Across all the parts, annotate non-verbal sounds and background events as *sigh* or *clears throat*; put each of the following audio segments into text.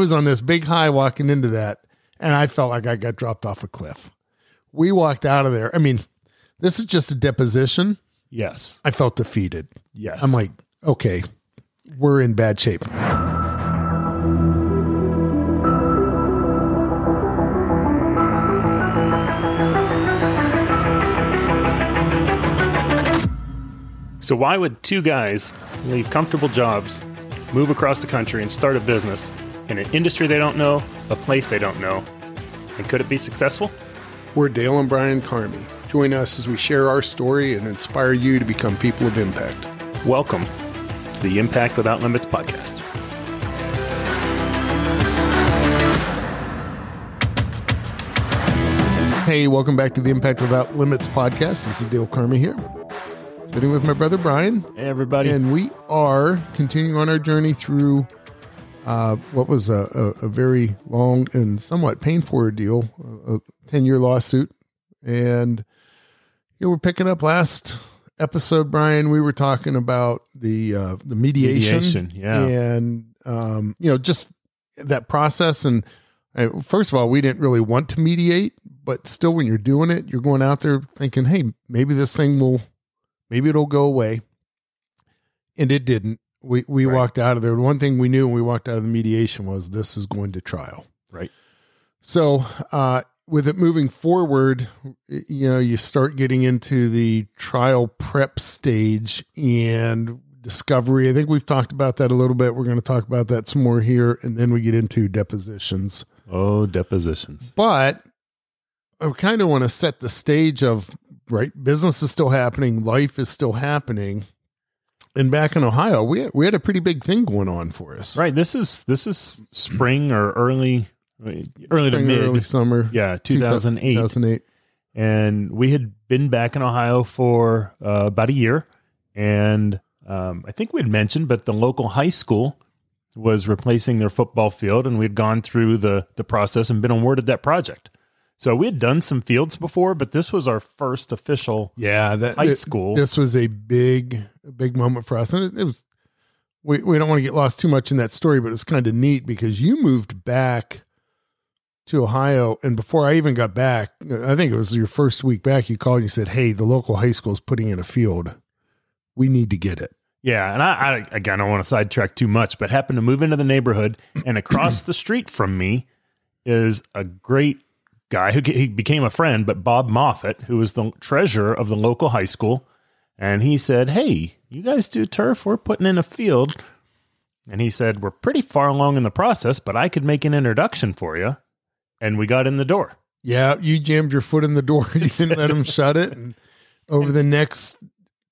was on this big high walking into that, and I felt like I got dropped off a cliff. We walked out of there. I mean, this is just a deposition. Yes. I felt defeated. Yes. I'm like, okay, we're in bad shape. So why would two guys leave comfortable jobs, move across the country, and start a business in an industry they don't know, a place they don't know? And could it be successful? We're Dale and Brian Karmie. Join us as we share our story and inspire you to become people of impact. Welcome to the Impact Without Limits podcast. Hey, welcome back to the Impact Without Limits podcast. This is Dale Karmie here, sitting with my brother Brian, Hey, everybody. and we are continuing on our journey through uh, what was a, a, a very long and somewhat painful ordeal, a 10 year lawsuit. And you know, we're picking up last episode, Brian. We were talking about the uh, the mediation, Mediation, yeah. and um, you know, just that process. And uh, first of all, we didn't really want to mediate, but still, when you're doing it, you're going out there thinking, "Hey, maybe this thing will, maybe it'll go away," and it didn't. We we Right. walked out of there. One thing we knew when we walked out of the mediation was this is going to trial. right. So, uh, with it moving forward, you know, you start getting into the trial prep stage and discovery. I think we've talked about that a little bit. We're going to talk about that some more here, and then we get into depositions. Oh, depositions. But I kind of want to set the stage of right business is still happening, life is still happening. And back in Ohio, we had, we had a pretty big thing going on for us. Right. This is this is spring or early, early to Spring, mid. early summer. Yeah, 2008. 2008. and we had been back in Ohio for uh, about a year, and um, I think we had mentioned, but the local high school was replacing their football field, and we had gone through the the process and been awarded that project. So we had done some fields before, but this was our first official. Yeah, that High school. This was a big, big moment for us, and it, it was. We we don't want to get lost too much in that story, but it's kind of neat because you moved back to Ohio, and before I even got back, I think it was your first week back. You called and you said, "Hey, the local high school is putting in a field. We need to get it." Yeah, and I, I again, I don't want to sidetrack too much, but happened to move into the neighborhood, and across *clears throat* the street from me is a great guy who he became a friend, but Bob Moffat, who was the treasurer of the local high school, and he said, "Hey, you guys do turf? We're putting in a field." And he said, "We're pretty far along in the process, but I could make an introduction for you." And we got in the door. Yeah, you jammed your foot in the door. *laughs* You didn't let them shut it. And over the next,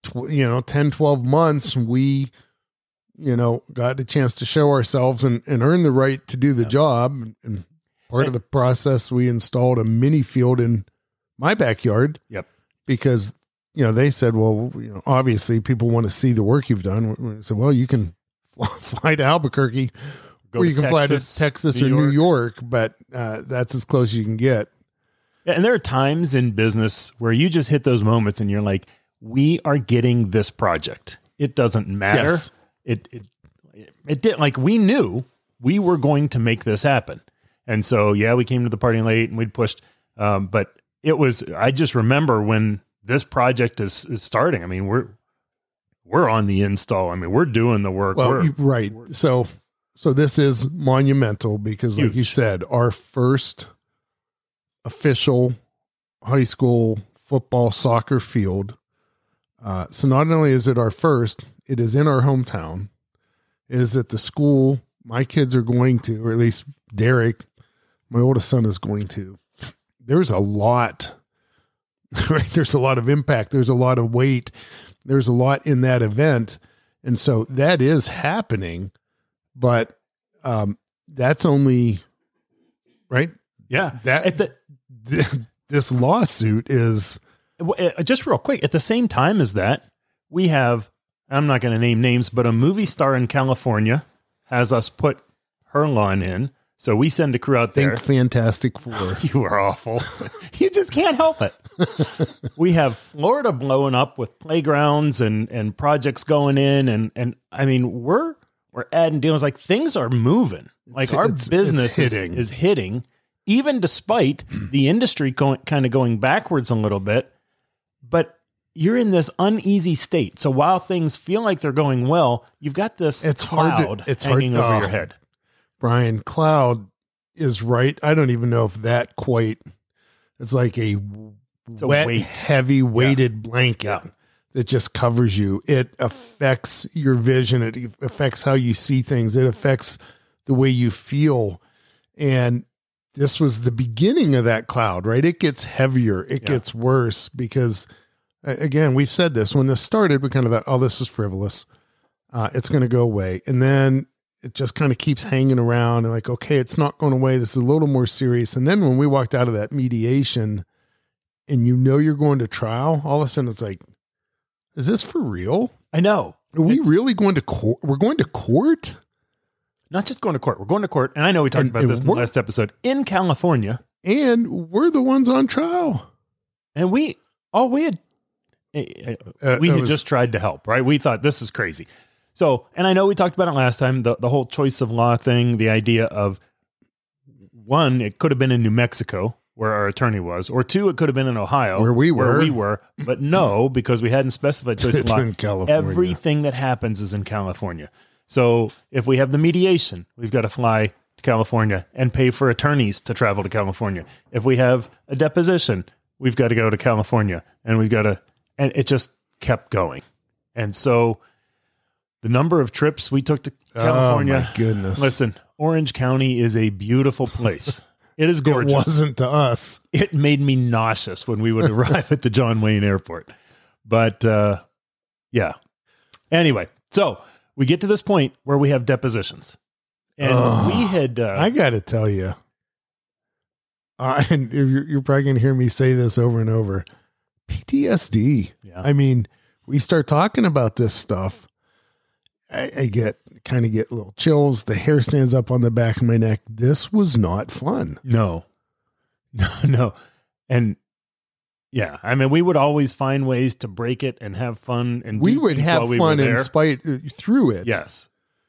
tw- you know, 10, 12 months, we, you know, got a chance to show ourselves and, and earn the right to do the job. And- And part of the process, we installed a mini field in my backyard Yep. because, you know, they said, well, you know, obviously people want to see the work you've done. We said, well, you can *laughs* fly to Albuquerque Go or you can fly to Texas, Texas New or New York. York, but uh, that's as close as you can get. Yeah, and there are times in business where you just hit those moments and you're like, we are getting this project. It doesn't matter. Yes. It, it it did like we knew we were going to make this happen. And so yeah, we came to the party late and we'd pushed um, but it was I just remember when this project is is starting. I mean, we're we're on the install. I mean, we're doing the work. Well, We're- right. So, so this is monumental because, like you said, our first official high school football soccer field. Uh, so not only is it our first, it is in our hometown. It is at the school my kids are going to, or at least Derek, my oldest son, is going to. There's a lot, *laughs* right? There's a lot of impact. There's a lot of weight. There's a lot in that event. And so that is happening, but um, that's only right. yeah. That At the this lawsuit is uh, just real quick, at the same time as that, we have, I'm not going to name names, but a movie star in California has us put her lawn in. So we send a crew out there. think Fantastic *laughs* Four. You are awful. *laughs* you just can't help it. *laughs* we have Florida blowing up with playgrounds and, and projects going in. And, and I mean, we're, we're adding deals. Like things are moving. Like our it's- it's business is, hitting. is hitting, even despite *clears throat* the industry going kind of going backwards a little bit. But you're in this uneasy state. So while things feel like they're going well, you've got this It's hard to- cloud it's hard- over oh. your head. Brian Cloud is right. I don't even know if that quite. It's like a, It's wet, weight. heavy weighted blanket Yeah. that just covers you. It affects your vision. It affects how you see things. It affects the way you feel. And this was the beginning of that cloud, right? It gets heavier. It Yeah. gets worse because, again, we've said this when this started. We kind of thought, oh, this is frivolous. Uh, it's going to go away, and then it just kind of keeps hanging around. And like, okay, it's not going away. This is a little more serious. And then when we walked out of that mediation, and you know you're going to trial, all of a sudden it's like, is this for real? I know. Are we It's- really going to court? We're going to court? Not just going to court. We're going to court. And I know we talked And- about and this in the last episode in California. and we're the ones on trial. And we, oh, we had, eh, Uh, we had was- just tried to help, right? We thought this is crazy. So, and I know we talked about it last time the, the whole choice of law thing, the idea of one, it could have been in New Mexico where our attorney was, or two, it could have been in Ohio Where we were. we were, but no, *laughs* because we hadn't specified *laughs* choice of law. in California. Everything that happens is in California. So if we have the mediation, we've got to fly to California and pay for attorneys to travel to California. If we have a deposition, we've got to go to California and we've got to, and it just kept going. And so the number of trips we took to California, Oh my goodness. listen, Orange County is a beautiful place. *laughs* It is gorgeous It wasn't to us. it made me nauseous when we would *laughs* arrive at the John Wayne Airport. But uh, yeah. Anyway, so we get to this point where we have depositions, and Ugh. we had uh, I got to tell *laughs* you, uh, and you're, you're probably going to hear me say this over and over PTSD. yeah, I mean, we start talking about this stuff. I, I get kind of get little chills. The hair stands up on the back of my neck. This was not fun. no, *laughs* no, no, and yeah, I mean, we would always find ways to break it and have fun, and We would have we fun were in there. spite uh, through it. Yes,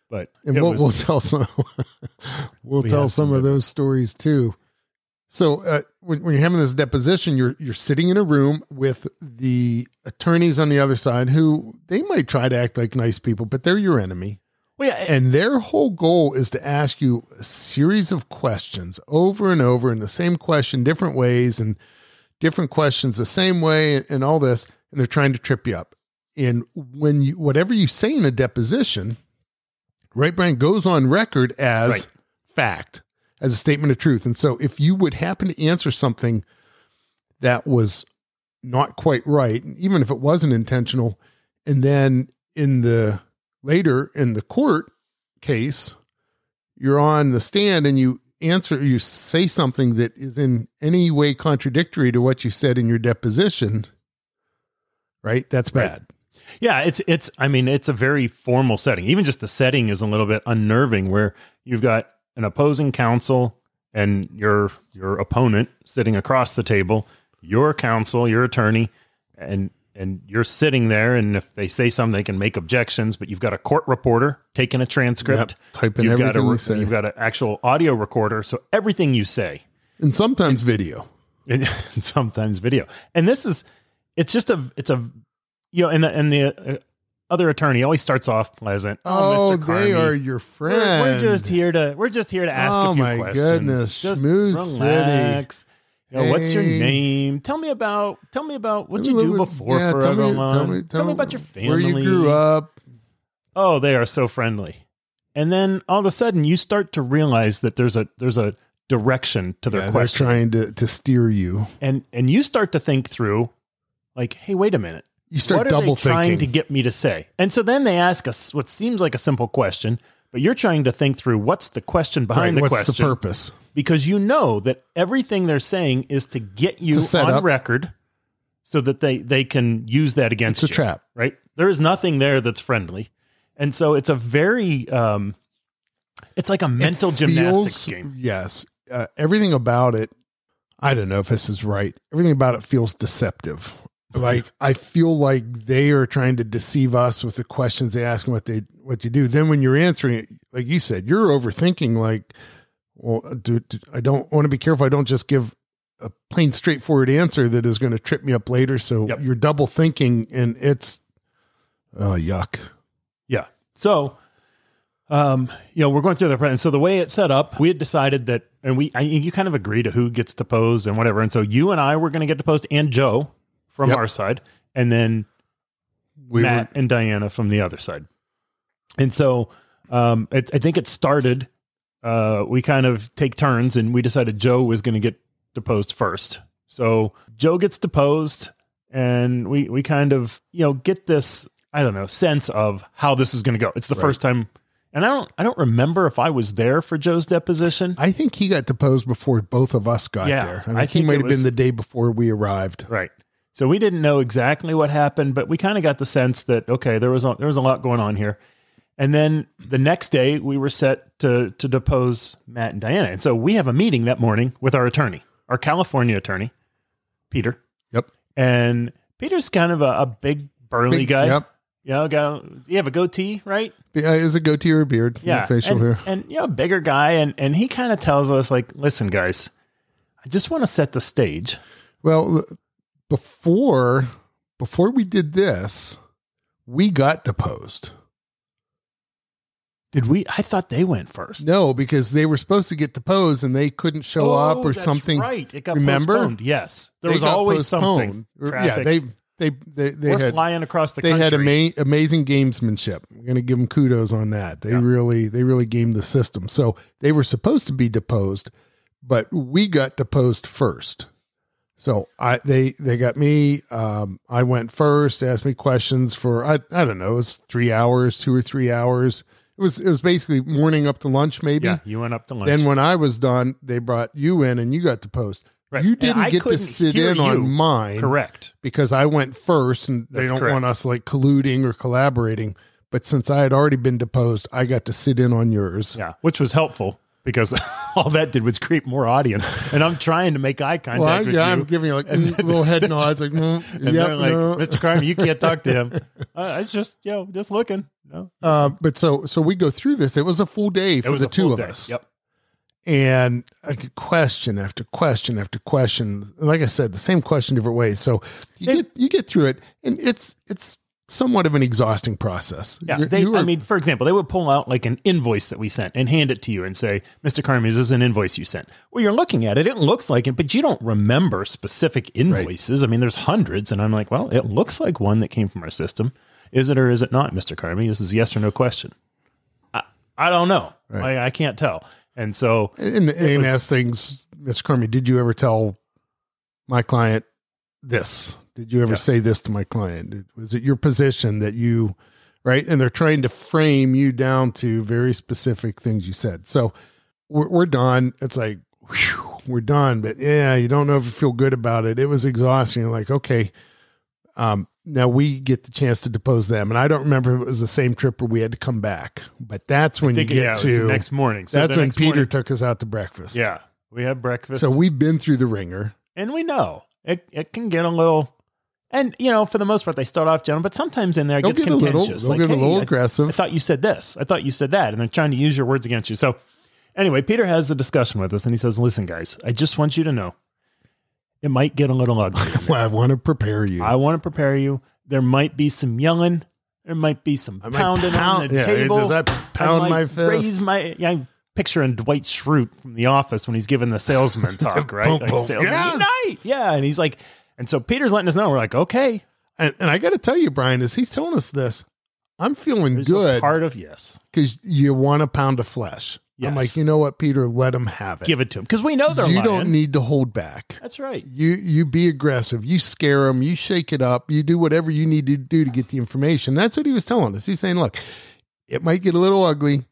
but and we'll, was- we'll tell some *laughs* we'll We tell some some of those stories too so uh, when, when you're having this deposition you're you're sitting in a room with the attorneys on the other side who they might try to act like nice people but they're your enemy. Well, yeah, and their whole goal is to ask you a series of questions over and over in the same question different ways and different questions the same way and all this and they're trying to trip you up. And when you whatever you say in a deposition right brian goes on record as Right. fact as a statement of truth and so if you would happen to answer something that was not quite right even if it wasn't intentional and then in the later in the court case you're on the stand and you answer you say something that is in any way contradictory to what you said in your deposition right that's Right. bad Yeah, it's it's I mean, it's a very formal setting. Even just the setting is a little bit unnerving where you've got an opposing counsel and your your opponent sitting across the table, your counsel, your attorney, and and you're sitting there and if they say something they can make objections, but you've got a court reporter taking a transcript. Yep, typing you've got everything a you say. you've got an actual audio recorder, so everything you say and sometimes video and *laughs* sometimes video. And this is it's just a it's a you know and the and the uh, other attorney always starts off pleasant. oh, oh Mr. they are your We're, we're just here to we're just here to ask Oh a few my questions. goodness, just City. relax. You know, what's your name? Tell me about tell me about what Tell you do before yeah, Forever tell me, Alone. tell me, tell me about your family. where you grew up Oh, they are so friendly. And then all of a sudden you start to realize that there's a there's a direction to their yeah, they're question. trying to, to steer you and and you start to think through like, hey, wait a minute. You start what are double they trying to get me to say? And so then they ask us what seems like a simple question, but you're trying to think through what's the question behind right, the what's question the purpose because you know that everything they're saying is to get you It's a setup. on record so that they they can use that against it's a you, trap right? There is nothing there that's friendly. And so it's a very um it's like a mental It gymnastics game. Yes. Uh, everything about it, I don't know if this is right. Everything about it feels deceptive. Like I feel like they are trying to deceive us with the questions they ask and what they what you do. Then when you're answering it, like you said, you're overthinking. Like, well, do, do- I don't want to be careful. I don't just give a plain straightforward answer that is going to trip me up later. So Yep. you're double thinking, and it's oh yuck. Yeah. So, um, you know, we're going through the and so the way it's set up, we had decided that, and we, I, you kind of agree to who gets to pose and whatever. And so you and I were going to get to post, and Joe from Yep. our side, and then We Matt and Diana from the other side. And so, um, it, I think it started. Uh, we kind of take turns, and we decided Joe was going to get deposed first. So Joe gets deposed, and we we kind of you know get this I don't know sense of how this is going to go. It's the Right. first time, and I don't I don't remember if I was there for Joe's deposition. I think he got deposed before both of us got Yeah, there. I I think he might have was- been the day before we arrived. Right. So we didn't know exactly what happened, but we kind of got the sense that okay, there was a, there was a lot going on here. And then the next day, we were set to to depose Matt and Diana, and so we have a meeting that morning with our attorney, our California attorney, Peter. Yep. And Peter's kind of a, a big burly Big- guy. Yep. You know, got, you have a goatee, right? Yeah, is a goatee or a beard? Yeah. facial and, hair. And you know, bigger guy, and and he kind of tells us like, listen, guys, I just want to set the stage. Well, before before we did this, we got deposed. Did we? I thought they went first. No, because they were supposed to get deposed and they couldn't show oh, up Oh, or that's something. Right, it got Remember? postponed. Yes, there They was always something. postponed. Or- Yeah, they they they they We're had flying across the they country. had ama- amazing gamesmanship. I'm going to give them kudos on that. They Yeah. really they really gamed the system. So they were supposed to be deposed, but we got deposed first. So I they they got me. Um, I went first. Asked me questions for I I don't know. It was three hours, two or three hours. It was it was basically morning up to lunch maybe. yeah, you went up to lunch. Then when I was done, they brought you in and you got deposed. Right. You didn't get to sit in you. on mine correct. because I went first and they That's don't correct. want us like colluding or collaborating. But since I had already been deposed, I got to sit in on yours. Yeah, which was helpful because *laughs* all that did was create more audience, and I'm trying to make eye contact Well, I, with yeah, you. I'm giving you like *laughs* little head nods, like, mm, *laughs* and yep, they're like, no. Mr. Carmen, you can't talk to him. Uh, it's just, you know, just looking. No, Uh, but so so we go through this. It was a full day it for was the a two of day. us, Yep. and I could question after question after question. Like I said, the same question different ways. So you get you get through it, and it's it's somewhat of an exhausting process. Yeah, they, I mean, for example, they would pull out like an invoice that we sent and hand it to you and say, "Mr. Karmie, this is an invoice you sent." Well, you're looking at it; it looks like it, but you don't remember specific invoices. I mean, there's hundreds, and I'm like, "Well, it looks like one that came from our system. Is it or is it not, Mr. Karmie? This is a yes or no question." I, I don't know. Right. I, I can't tell, and so And the was- AMS things, Mr. Karmie, did you ever tell my client this? Did you ever Yeah. say this to my client? Was it your position that you, right? And they're trying to frame you down to very specific things you said. So we're, we're done. It's like, whew, we're done. But yeah, you don't know if you feel good about it. It was exhausting. You're like, okay. Um, now we get the chance to depose them. And I don't remember if it was the same trip or we had to come back. But that's when think you get yeah, to the next morning. So that's when Peter morning- took us out to breakfast. yeah, we had breakfast. So we've been through the ringer. and we know it, it can get a little and you know for the most part they start off gentle but sometimes in there it They'll gets get a little, contentious they'll get a little I- aggressive. I thought you said this i thought you said that and they're trying to use your words against you so anyway peter has the discussion with us and he says listen guys i just want you to know it might get a little ugly well, *laughs* I want to prepare you. i want to prepare you there might be some yelling there might be some I pounding on the yeah, table does that I pound might my fist? Raise my yeah. I'm picturing Dwight Schrute from The Office when he's giving the salesman *laughs* talk, right? Boom, Like, boom. salesman Yes. unite, yeah. And he's like, and so Peter's letting us know. We're like, okay, and, and I got to tell you, Brian, as he's telling us this, I'm feeling there's good part of yes, because you want a pound of flesh. Yes. I'm like, you know what, Peter, let him have it. give it to him because we know they're you lying. don't need to hold back. That's right. You you be aggressive. You scare them. You shake it up. You do whatever you need to do to get the information. That's what he was telling us. He's saying, look, it might get a little ugly.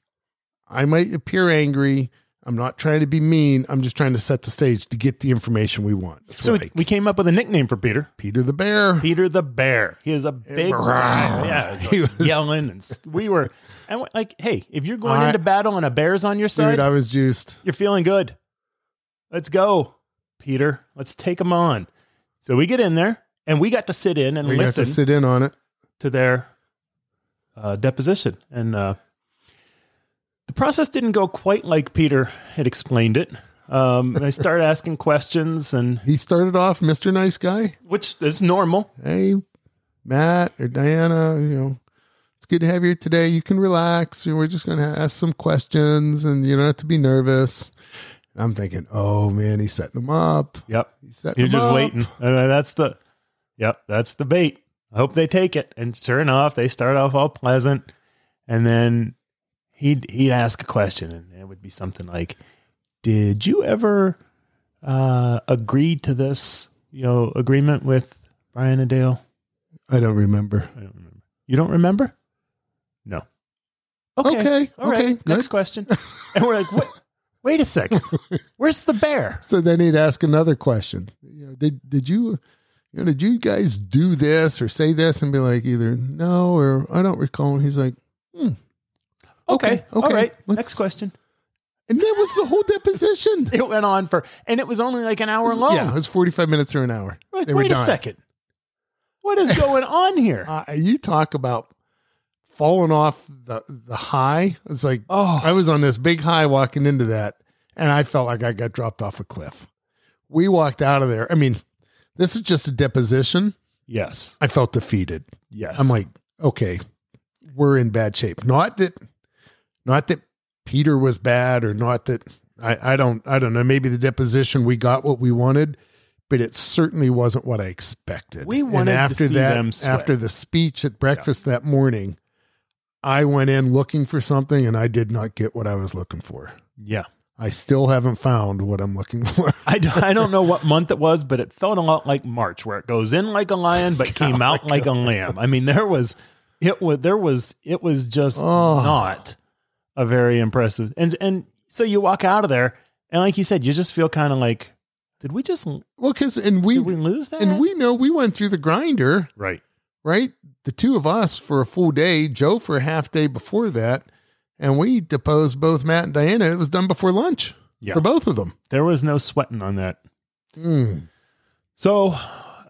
I might appear angry. I'm not trying to be mean. I'm just trying to set the stage to get the information we want. That's So we came up with a nickname for Peter. Peter the Bear. Peter the Bear. He is a big, yeah, he's He *laughs* was- yelling, and we were, and like, hey, if you're going I- into battle and a bear's on your side, Dude, I was juiced. You're feeling good. Let's go, Peter. Let's take him on. So we get in there and we got to sit in and We got listen to sit in on it. to their uh, deposition. And uh, the process didn't go quite like Peter had explained it. Um, and I started *laughs* asking questions, and He started off Mr. Nice Guy. which is normal. Hey, Matt or Diana, you know, it's good to have you here today. You can relax. We're just going to ask some questions and you don't have to be nervous. And I'm thinking, oh man, he's setting them up. Yep, He's setting you're just up. waiting. And that's the, yep, that's the bait. I hope they take it. And sure enough, they start off all pleasant, and then he'd he'd ask a question, and it would be something like, "Did you ever uh, agree to this, you know, agreement with Brian and Dale?" I don't remember. I don't remember. You don't remember? No. Okay, All right. okay, good. Next question. And we're like, what? Wait a second. Where's the bear? *laughs* So then he'd ask another question. You know, did did you, you know, did you guys do this or say this and be like either no or I don't recall? And he's like, hmm. Okay. All okay, right. let's- Next question. and that was the whole deposition. *laughs* It went on for, and it was only like an hour long. Yeah, it was forty five minutes or an hour. Like, wait a second. What is going *laughs* on here? Uh, you talk about falling off the the high. It's like Oh. I was on this big high walking into that, and I felt like I got dropped off a cliff. We walked out of there. I mean, this is just a deposition. yes. I felt defeated. Yes. I'm like, okay, we're in bad shape. Not that, not that Peter was bad, or not that I, I don't, I don't know. Maybe the deposition we got what we wanted, but it certainly wasn't what I expected. We And wanted to after see that, them sweat. after the speech at breakfast that morning, I went in looking for something, and I did not get what I was looking for. yeah. I still haven't found what I'm looking *laughs* for. I, don't know what month it was, but it felt a lot like March, where it goes in like a lion but *laughs* came out like a lamb. I mean, there was it was there was it was just Oh. not a very impressive. And and so you walk out of there, and like you said, you just feel kind of like, did we just well, because and we, we lose that? and we know we went through the grinder. right, right? The two of us for a full day, Joe for a half day before that, and we deposed both Matt and Diana. It was done before lunch Yeah. for both of them. there was no sweating on that. Mm. So,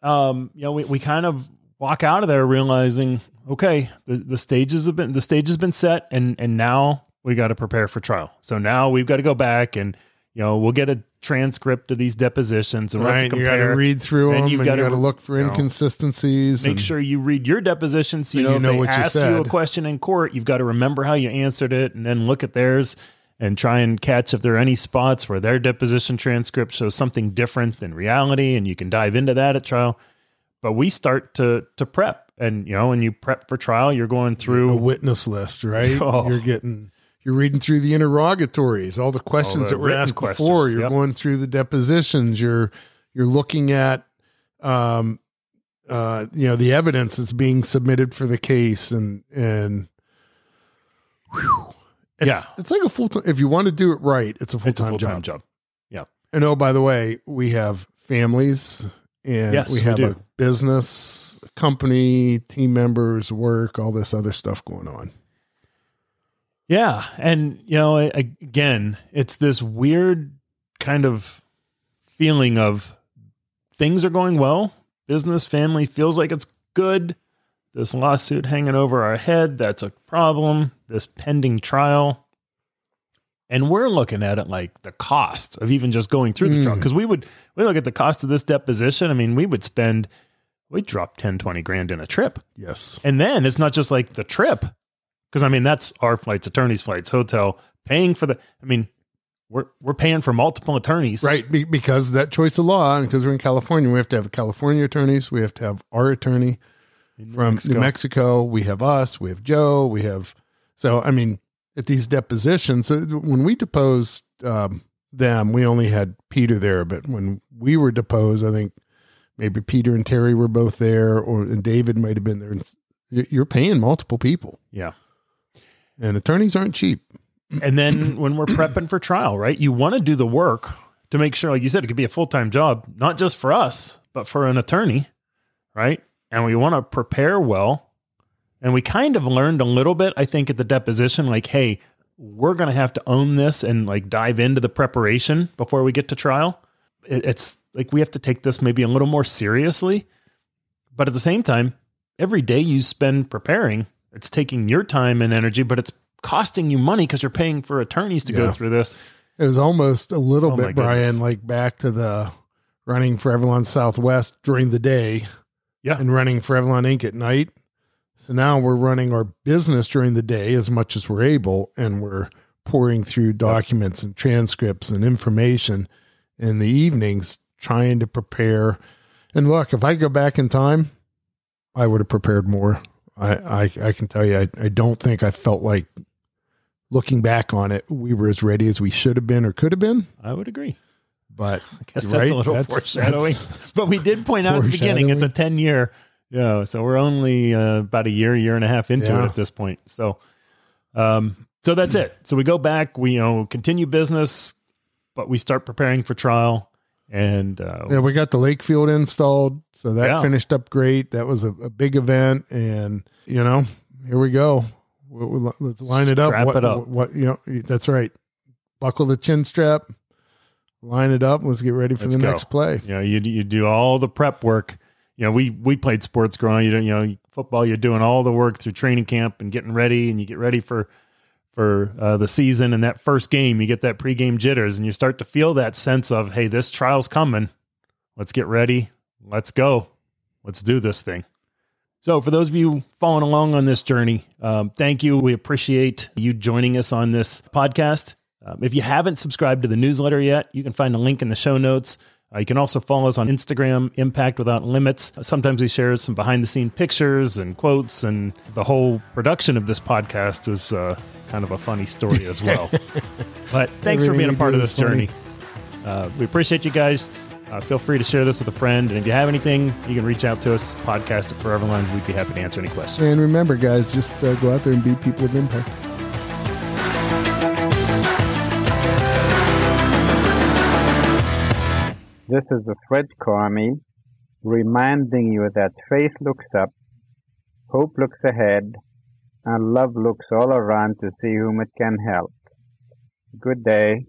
um, you know, we, we kind of walk out of there realizing, okay, the, the stages have been the stage has been set, and and now we got to prepare for trial. So now we've got to go back and you know we'll get a transcript of these depositions and we'll Right, to you got to read through and them. You've and gotta, you got to look for inconsistencies. Make sure you read your deposition so you know, you if know they what you you a question in court, you've got to remember how you answered it and then look at theirs and try and catch if there are any spots where their deposition transcript shows something different than reality and you can dive into that at trial. But we start to to prep and you know, when you prep for trial, you're going through a witness list, right? *laughs* Oh. You're getting, you're reading through the interrogatories, all the questions the that were asked before. You're yep. going through the depositions. You're, you're looking at, um, uh, you know, the evidence that's being submitted for the case, and and, whew, it's, Yeah. it's like a full time. If you want to do it right, it's a full time job. job. Yeah. And oh, by the way, we have families and Yes, we we have do. a business, company, team members, work, all this other stuff going on. Yeah, and you know, again, it's this weird kind of feeling of things are going well, business, family feels like it's good. This lawsuit hanging over our head, that's a problem. This pending trial. And we're looking at it like the cost of even just going through the trial. Mm. Because we would we look at the cost of this deposition. I mean, we would spend we'd drop 10, 20 grand in a trip. Yes. And then it's not just like the trip, because I mean that's our flights, attorneys' flights, hotel, paying for the. I mean, we're we're paying for multiple attorneys, Right. Be, because that choice of law, and because we're in California, we have to have the California attorneys. We have to have our attorney in from Mexico. New Mexico. We have us. We have Joe. We have, so, I mean, at these depositions, when we deposed um, them, we only had Peter there. But when we were deposed, I think maybe Peter and Terry were both there, or and David might have been there. You're paying multiple people, Yeah, and attorneys aren't cheap. and then when we're prepping for trial, right? You want to do the work to make sure, like you said, it could be a full time job, not just for us, but for an attorney, right? And we want to prepare well. And we kind of learned a little bit, I think, at the deposition, like, hey, we're going to have to own this and like dive into the preparation before we get to trial. It's like we have to take this maybe a little more seriously But at the same time, every day you spend preparing, it's taking your time and energy, but it's costing you money because you're paying for attorneys to Yeah. go through this. It was almost a little Oh bit, Brian, like back to the running ForeverLawn Southwest during the day Yeah. and running ForeverLawn Inc. at night. So now we're running our business during the day as much as we're able, and we're pouring through documents and transcripts and information in the evenings, trying to prepare. And look, if I go back in time, I would have prepared more. I, I, I can tell you, I, I don't think I felt like looking back on it, we were as ready as we should have been or could have been. I would agree. But *laughs* I guess that's Right? a little That's- foreshadowing. that's *laughs* but we did point out at the beginning it's a 10 year, you know, so we're only uh, about a year, year and a half into Yeah. it at this point. So, um, so that's it. So we go back, we, you know, continue business, but we start preparing for trial and, uh, yeah, we got the lake field installed, so that Yeah. finished up great. That was a, a big event, and you know, here we go. We- we- Let's line it up. What, it up. What, what you know? That's right. Buckle the chin strap. Line it up. Let's get ready for Let's the go. next play. you know, you, you do all the prep work. You know, we, we played sports growing, you know, you know, football, you're doing all the work through training camp and getting ready and you get ready for, for uh, the season and that first game, you get that pregame jitters and you start to feel that sense of, Hey, this trial's coming. Let's get ready. Let's go. Let's do this thing. So, for those of you following along on this journey, um, thank you. We appreciate you joining us on this podcast. Um, if you haven't subscribed to the newsletter yet, you can find a link in the show notes. Uh, you can also follow us on Instagram, Impact Without Limits. Sometimes we share some behind the scene pictures and quotes, and the whole production of this podcast is uh, kind of a funny story as well. *laughs* but thanks for being a part of this journey. Uh, we appreciate you guys. Uh, feel free to share this with a friend. And if you have anything, you can reach out to us, podcast at ForeverLawn. We'd be happy to answer any questions. And remember, guys, just uh, go out there and be people of impact. This is the Fred Karmie reminding you that faith looks up, hope looks ahead, and love looks all around to see whom it can help. Good day.